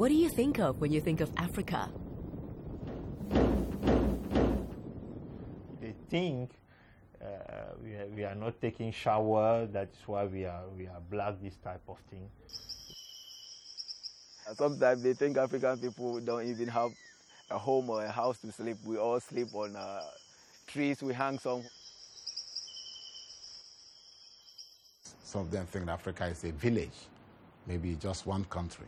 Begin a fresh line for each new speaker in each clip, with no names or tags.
What do you think of when you think of Africa?
They think uh, we, are, we are not taking shower. That's why we are we are black. This type of thing.
Sometimes they think African people don't even have a home or a house to sleep. We all sleep on uh, trees. We hang some.
Some of them think Africa is a village, maybe just one country.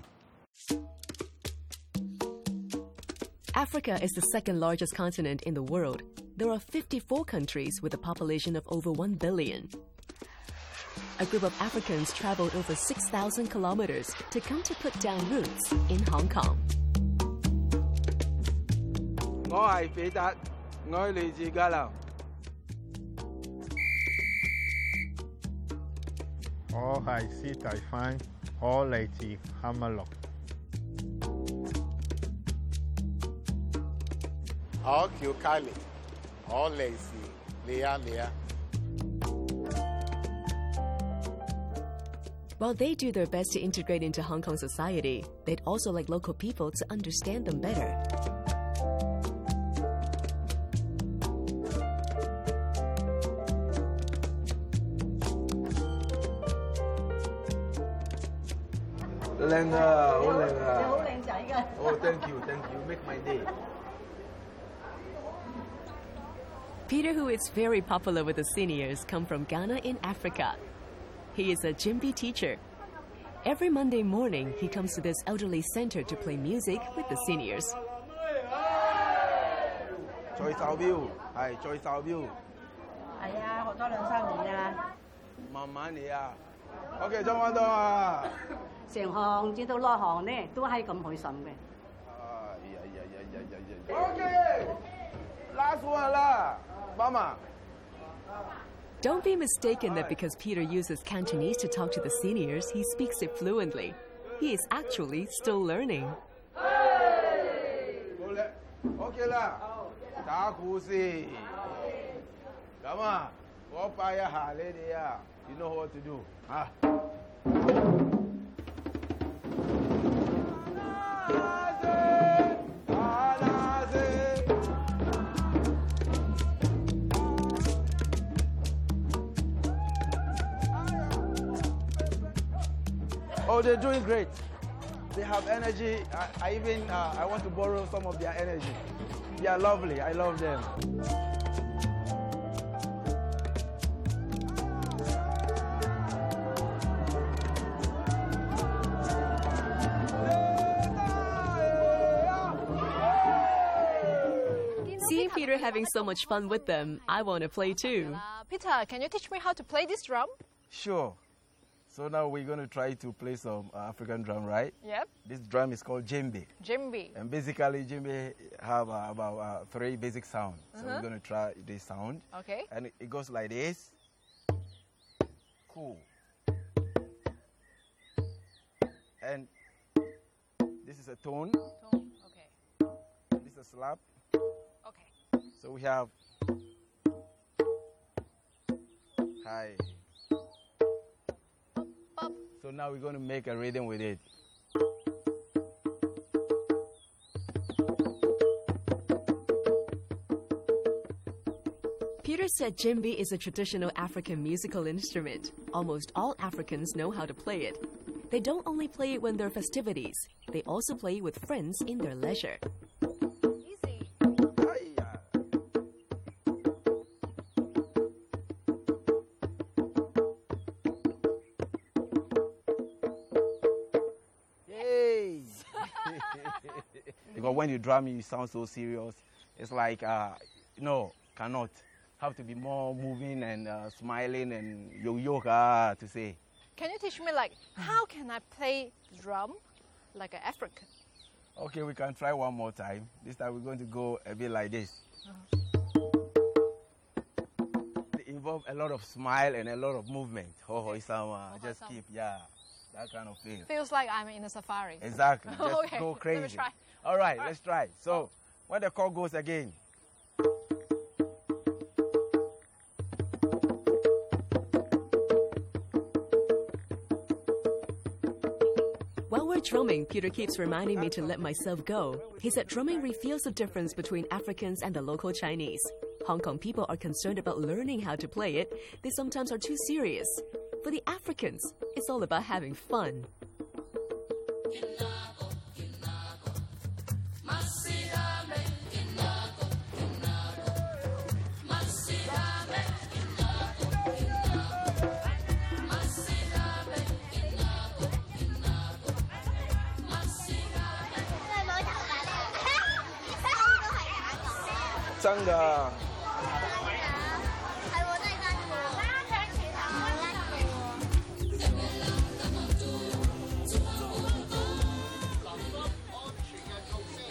Africa is the second largest continent in the world. There are 54 countries with a population of over 1 billion. A group of Africans traveled over 6,000 kilometers to come to put down roots in Hong Kong.
我系彼得，我系嚟自加拿。
我系斯蒂芬，我嚟自喀麦隆。
ọka ukali ọla esi lịa lịa
While they do their best to integrate into Hong Kong society, they'd also like local people to understand them better.
Lena, oh Lena. Oh, thank you, thank you. Make my day.
Peter, who is very popular with the seniors, come from Ghana in Africa. He is a Jimbi teacher. Every Monday morning, he comes to this elderly center to play music with the seniors.
再手表，系再手表，
系啊，学咗两三年啊，
慢慢嚟啊。OK，装翻到啊！
成行至到落行咧，都系咁开心嘅。
哎呀呀呀呀呀呀！OK，last one 啦，妈妈。
Don't be mistaken that because Peter uses Cantonese to talk to the seniors, he speaks it fluently. He is actually still learning.
Come on, You know what to do. Huh? Oh, they're doing great. They have energy. I, I even uh, I want to borrow some of their energy. They are lovely. I love them.
Seeing Peter having so much fun with them, I want to play too.
Uh, Peter, can you teach me how to play this drum?
Sure. So now we're going to try to play some uh, African drum, right?
Yep.
This drum is called djembe.
Jimby.
And basically, djembe have uh, about uh, three basic sounds. So we're going to try this sound.
Okay.
And it, goes like this. Cool. And this is a tone.
Tone. Okay.
This is a slap.
Okay.
So we have hi. So now we're going to make a rhythm with it.
Peter said djembe is a traditional African musical instrument. Almost all Africans know how to play it. They don't only play it when there are festivities, they also play it with friends in their leisure.
Because when you drum, you sound so serious. It's like, uh, no, cannot. Have to be more moving and uh, smiling and yo-yo ah, to say.
Can you teach me like how can I play drum like an African?
Okay, we can try one more time. This time we're going to go a bit like this. It involves a lot of smile and a lot of movement. Ho ho isama. Just keep, yeah, that kind of feel.
Feels like I'm in a safari.
Exactly. Just
Okay,
go
let me
crazy.
try.
All right, let's try. So, when the call goes again.
While we're drumming, Peter keeps reminding me to let myself go. He said drumming reveals the difference between Africans and the local Chinese. Hong Kong people are concerned about learning how to play it. They sometimes are too serious. For the Africans, it's all about having fun.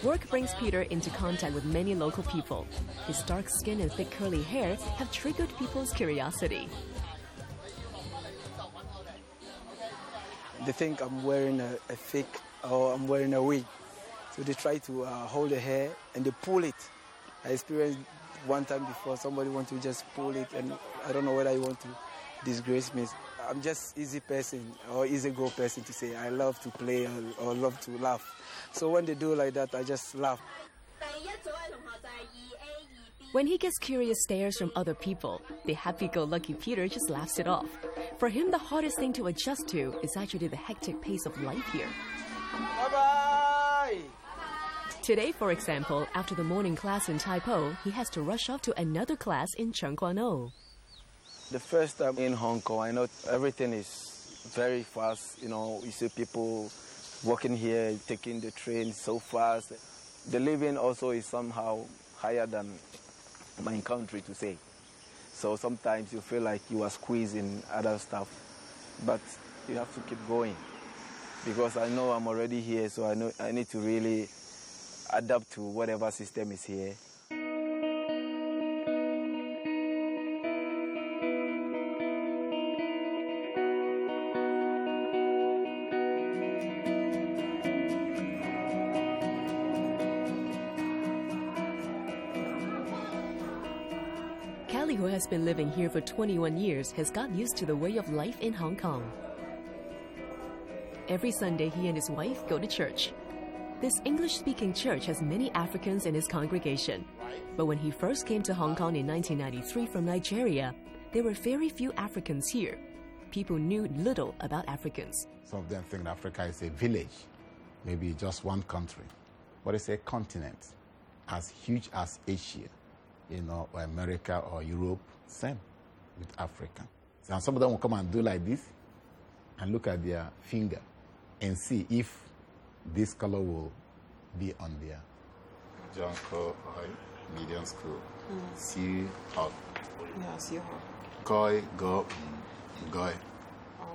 Work brings Peter into contact with many local people. His dark skin and thick curly hair have triggered people's curiosity.
They think I'm wearing a, a fake or I'm wearing a wig. So they try to uh, hold the hair and they pull it. I experienced one time before somebody want to just pull it and I don't know whether you want to disgrace me. I'm just easy person or easy go person to say I love to play or, or love to laugh. So when they do like that, I just laugh.
When he gets curious stares from other people, the happy go lucky Peter just laughs it off. For him, the hardest thing to adjust to is actually the hectic pace of life here. Today, for example, after the morning class in Tai Po, he has to rush off to another class in Tseung Kwan O.
The first time in Hong Kong, I know everything is very fast. You know, you see people walking here, taking the train so fast. The living also is somehow higher than my country to say. So sometimes you feel like you are squeezing other stuff, but you have to keep going because I know I'm already here, so I know I need to really adapt to whatever system is here.
Callie, who has been living here for 21 years, has got used to the way of life in Hong Kong. Every Sunday, he and his wife go to church. This English speaking church has many Africans in its congregation. But when he first came to Hong Kong in 1993 from Nigeria, there were very few Africans here. People knew little about Africans.
Some of them think Africa is a village, maybe just one country, but it's a continent as huge as Asia, you know, or America or Europe. Same with Africa. So some of them will come and do like this and look at their finger and see if this color will be on there. John Cole, medium school. See hot.
Yeah, see her.
Koi, go, goy.
Oh,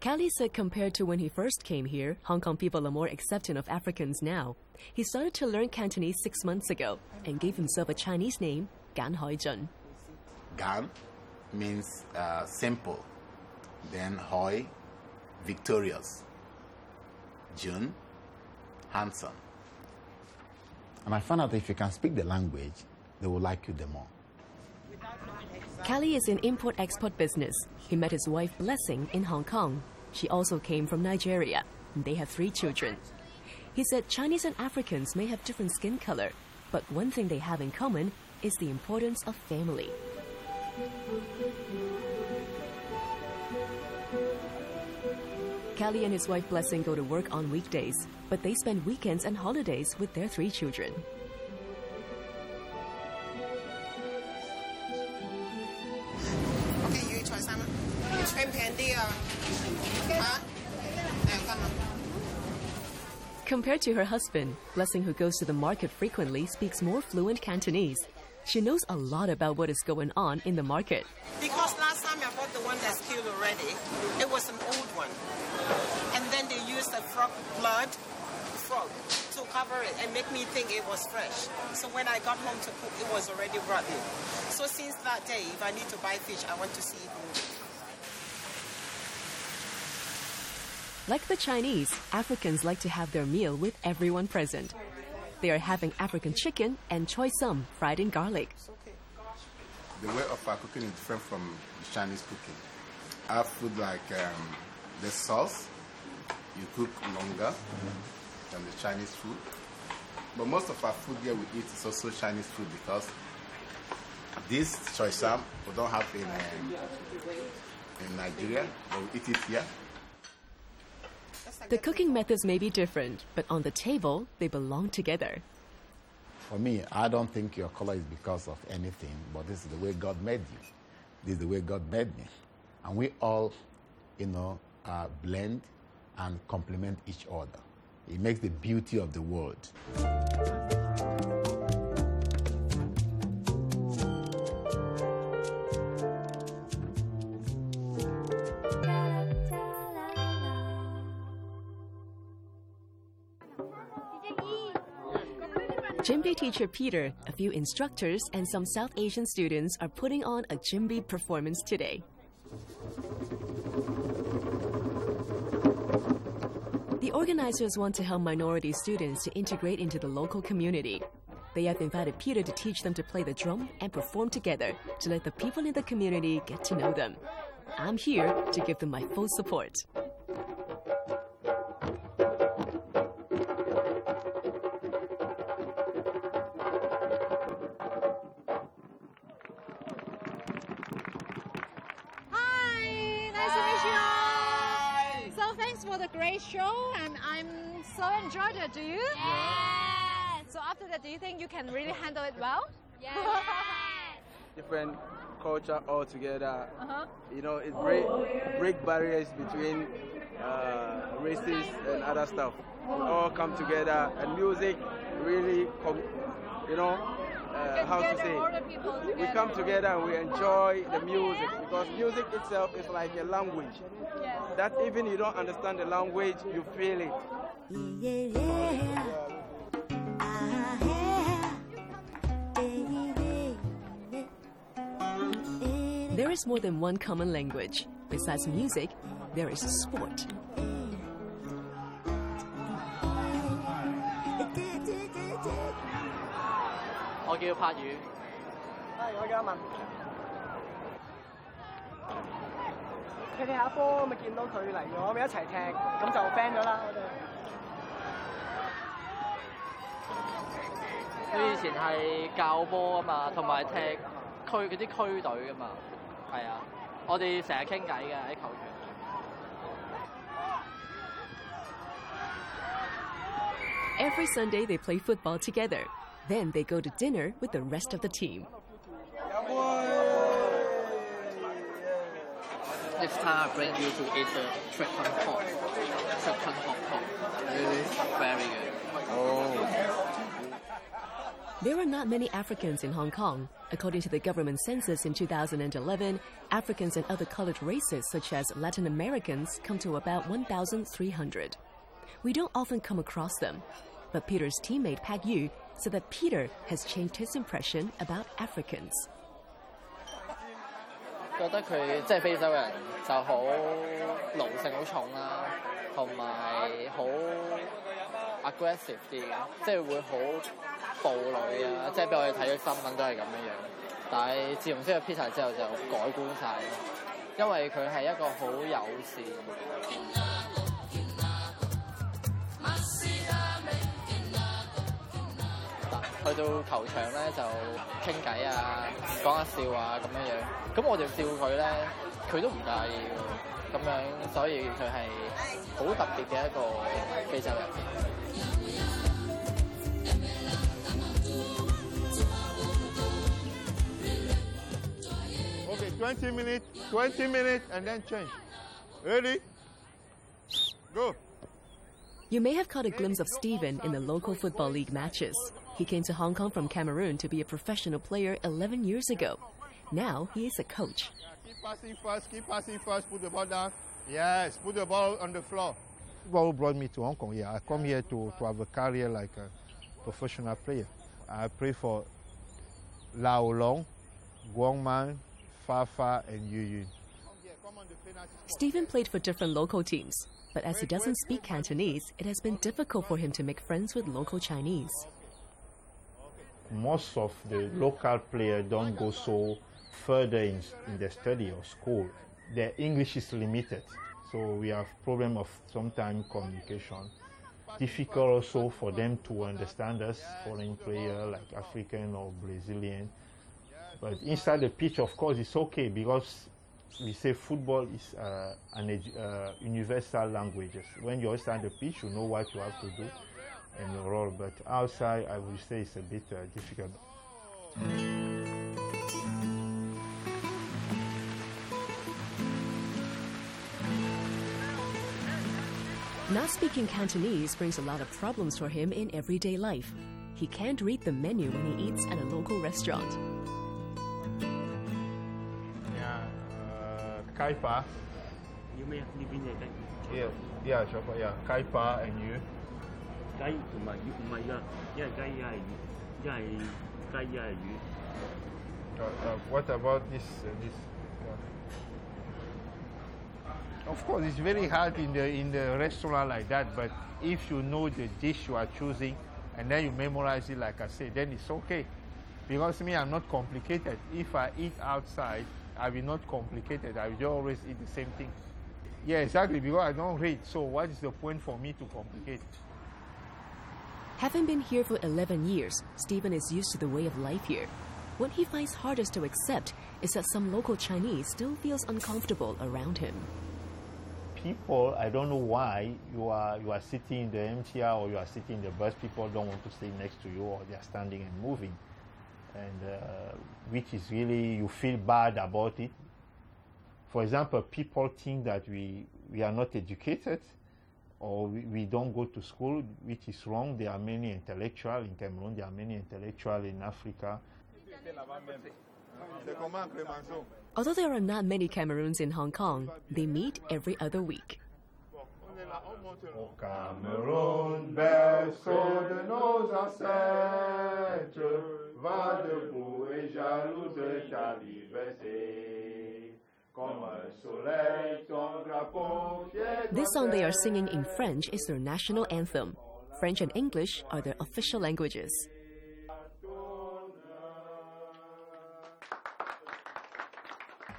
good. Good.
Said compared to when he first came here, Hong Kong people are more accepting of Africans now. He started to learn Cantonese six months ago and gave himself a Chinese name, Gan Hoi Jun.
Gan means uh, simple. Then Hoi, victorious. Jun, handsome. And I found out if you can speak the language, they will like you the more.
Callie is in import-export business. He met his wife Blessing in Hong Kong. She also came from Nigeria. They have three children. He said Chinese and Africans may have different skin color, but one thing they have in common is the importance of family. Kelly and his wife Blessing go to work on weekdays, but they spend weekends and holidays with their three children.
Okay, you uh, uh, eat. Shrimp
Compared to her husband, Blessing, who goes to the market frequently, speaks more fluent Cantonese. She knows a lot about what is going on in the market.
Because last time I bought the one that's killed already, it was an old one. And then they used the frog blood frog to cover it and make me think it was fresh. So when I got home to cook, it was already rotten. So since that day, if I need to buy fish, I want to see it moving.
Like the Chinese, Africans like to have their meal with everyone present. They are having African chicken and choy sum fried in garlic.
The way of our cooking is different from the Chinese cooking. Our food, like um, the sauce, you cook longer than the Chinese food. But most of our food here we eat is also Chinese food because this choy sum we don't have in, um, in Nigeria, but we eat it here.
The cooking methods may be different, but on the table, they belong together.
For me, I don't think your color is because of anything, but this is the way God made you. This is the way God made me. And we all, you know, uh, blend and complement each other. It makes the beauty of the world.
Djembe teacher Peter, a few instructors, and some South Asian students are putting on a djembe performance today. The organizers want to help minority students to integrate into the local community. They have invited Peter to teach them to play the drum and perform together to let the people in the community get to know them. I'm here to give them my full support.
So. Do you?
Yes.
So after that, do you think you can really handle it well?
Yes.
different culture all together.
Uh-huh.
You know, it break break barriers between uh, races and other stuff. We all come together, and music really, com- you know, uh, how to
gather all the
say. We come together and we enjoy the music because music itself is like a language.
Yes.
That even you don't understand the language, you feel it.
There is more than one common language. Besides music, there is sport.
我叫柏宇。
系，我叫阿文。踢踢下波，咪见到佢嚟咗，咪一齐踢，咁就 friend 咗啦。我哋
佢以前系教波啊嘛，同埋踢区嗰啲区队噶嘛，系啊，我哋成日倾偈嘅喺球场。
Every Sunday, they play football together. Then they go to dinner with the rest of the team.
Next time I bring you to eat the chicken hot, chicken hot pot. Really? Very good.
There are not many Africans in Hong Kong. According to the government census in 2011, Africans and other colored races, such as Latin Americans, come to about 1,300. We don't often come across them. But Peter's teammate Pak Yu said that Peter has changed his impression about Africans.
觉得佢即系非洲人就好奴性好重啦，同埋好 aggressive 啲嘅，即系会好 暴女啊！即係俾我哋睇嘅新聞都係咁樣樣。但係自從識咗 Peter 之後就改觀晒，因為佢係一個好友善。去到球場咧就傾偈啊，講下笑啊咁樣樣。咁我哋笑佢咧，佢都唔介意。咁樣，所以佢係好特別嘅一個非洲人。
20 minutes, 20 minutes, and then change. Ready? Go.
You may have caught a glimpse of Stephen in the local Football League matches. He came to Hong Kong from Cameroon to be a professional player 11 years ago. Now he is a coach.
Keep passing fast, keep passing fast, put the ball down. Yes, put the ball on the floor. Football brought me to Hong Kong. Yeah, I come here to, to have a career like a professional player. I play for Lao Long, Guangman, Fafa, and Yu Yun.
Stephen played for different local teams, but as he doesn't speak Cantonese, it has been difficult for him to make friends with local Chinese.
Most of the local players don't go so further in, in their study or school. Their English is limited. So we have problem of sometimes communication. Difficult also for them to understand us, foreign player like African or Brazilian. But inside the pitch, of course, it's okay because we say football is uh, an uh, universal language. When you're inside the pitch, you know what you have to do and your role. But outside, I would say it's a bit uh, difficult.
Not speaking Cantonese brings a lot of problems for him in everyday life. He can't read the menu when he eats at a local restaurant.
Kaifa.
You may have lived in there, don't you?
Yeah, yeah, Chopper, yeah. Kaifa and you.
Gai to my, you, my, yeah, yeah, Gai, yeah, yeah, Gai, yeah, you.
Uh, uh, what about this? Uh, this. Uh, of course, it's very hard in the in the restaurant like that. But if you know the dish you are choosing, and then you memorize it, like I said, then it's okay. Because me, I'm not complicated. If I eat outside, I will not complicate it. I will just always eat the same thing. Yeah, exactly. Because I don't read. So what is the point for me to complicate?
Having been here for 11 years, Stephen is used to the way of life here. What he finds hardest to accept is that some local Chinese still feels uncomfortable around him.
People, I don't know why you are you are sitting in the MTR or you are sitting in the bus. People don't want to stay next to you, or they are standing and moving, and uh, which is really you feel bad about it. For example, people think that we we are not educated, or we, we, don't go to school, which is wrong. There are many intellectuals in Cameroon, there are many intellectuals in Africa.
Although there are not many Cameroons in Hong Kong, they meet every other week.
Cameroun, berceau de nos ancêtres, va debout et jaloux de ta liberté.
This song they are singing in French is their national anthem. French and English are their official languages.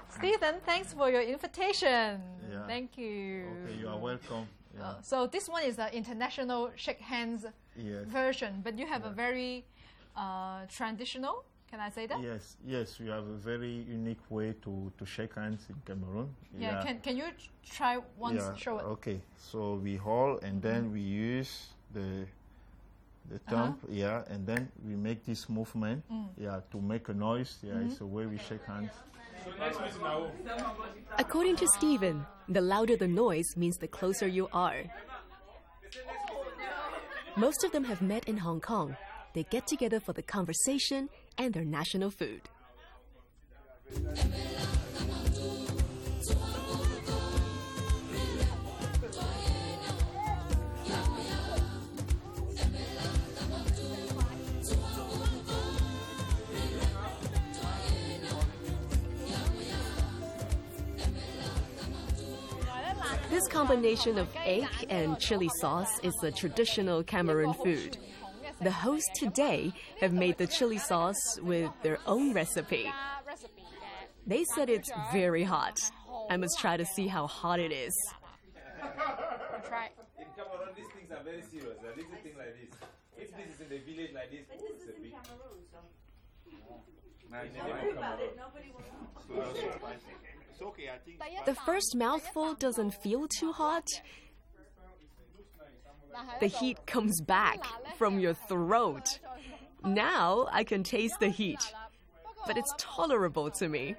Stephen, thanks for your invitation.
Yeah.
Thank you.
Okay, you are welcome. Yeah.
Uh, so this one is the international shake hands
yes.
version, but you have yeah. a very uh, traditional can I say that?
Yes, yes, we have a very unique way to, to shake hands in Cameroon.
Yeah, yeah. Can, can you try once,
yeah.
show it?
Okay, so we hold and then mm-hmm. we use the the thumb, uh-huh. yeah, and then we make this movement, mm. yeah, to make a noise. Yeah, mm-hmm. it's a way we shake hands.
According to Stephen, the louder the noise means the closer you are. Most of them have met in Hong Kong. They get together for the conversation and their national food. This combination of egg and chili sauce is a traditional Cameroon food. The hosts today have made the chili sauce with their own recipe. They said it's very hot. I must try to see how hot it is.
Try. In Cameroon, these things are very serious. This is thing like this. If this is in the village like this, this is in Cameroon.
The first mouthful doesn't feel too hot, the heat comes back from your throat. Now I can taste the heat, but it's tolerable to me.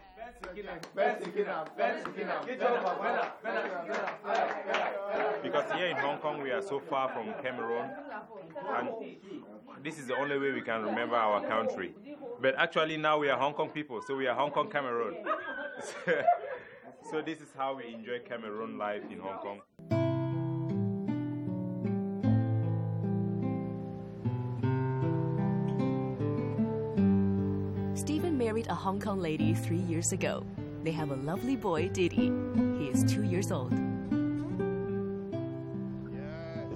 Because here in Hong Kong we are so far from Cameroon, and this is the only way we can remember our country. But actually now we are Hong Kong people, so we are Hong Kong Cameroon. so this is how we enjoy Cameroon life in Hong Kong.
Married a Hong Kong lady three years ago. They have a lovely boy, Didi. He is two years old.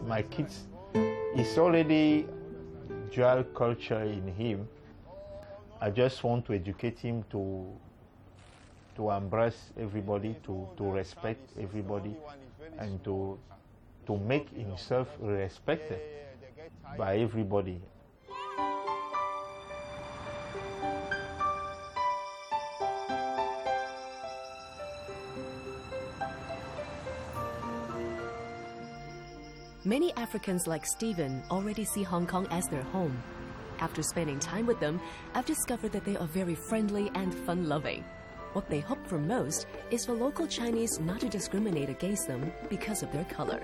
My kids, it's already dual culture in him. I just want to educate him to to embrace everybody, to, to respect everybody, and to, to make himself respected by everybody.
Many Africans like Stephen already see Hong Kong as their home. After spending time with them, I've discovered that they are very friendly and fun loving. What they hope for most is for local Chinese not to discriminate against them because of their color.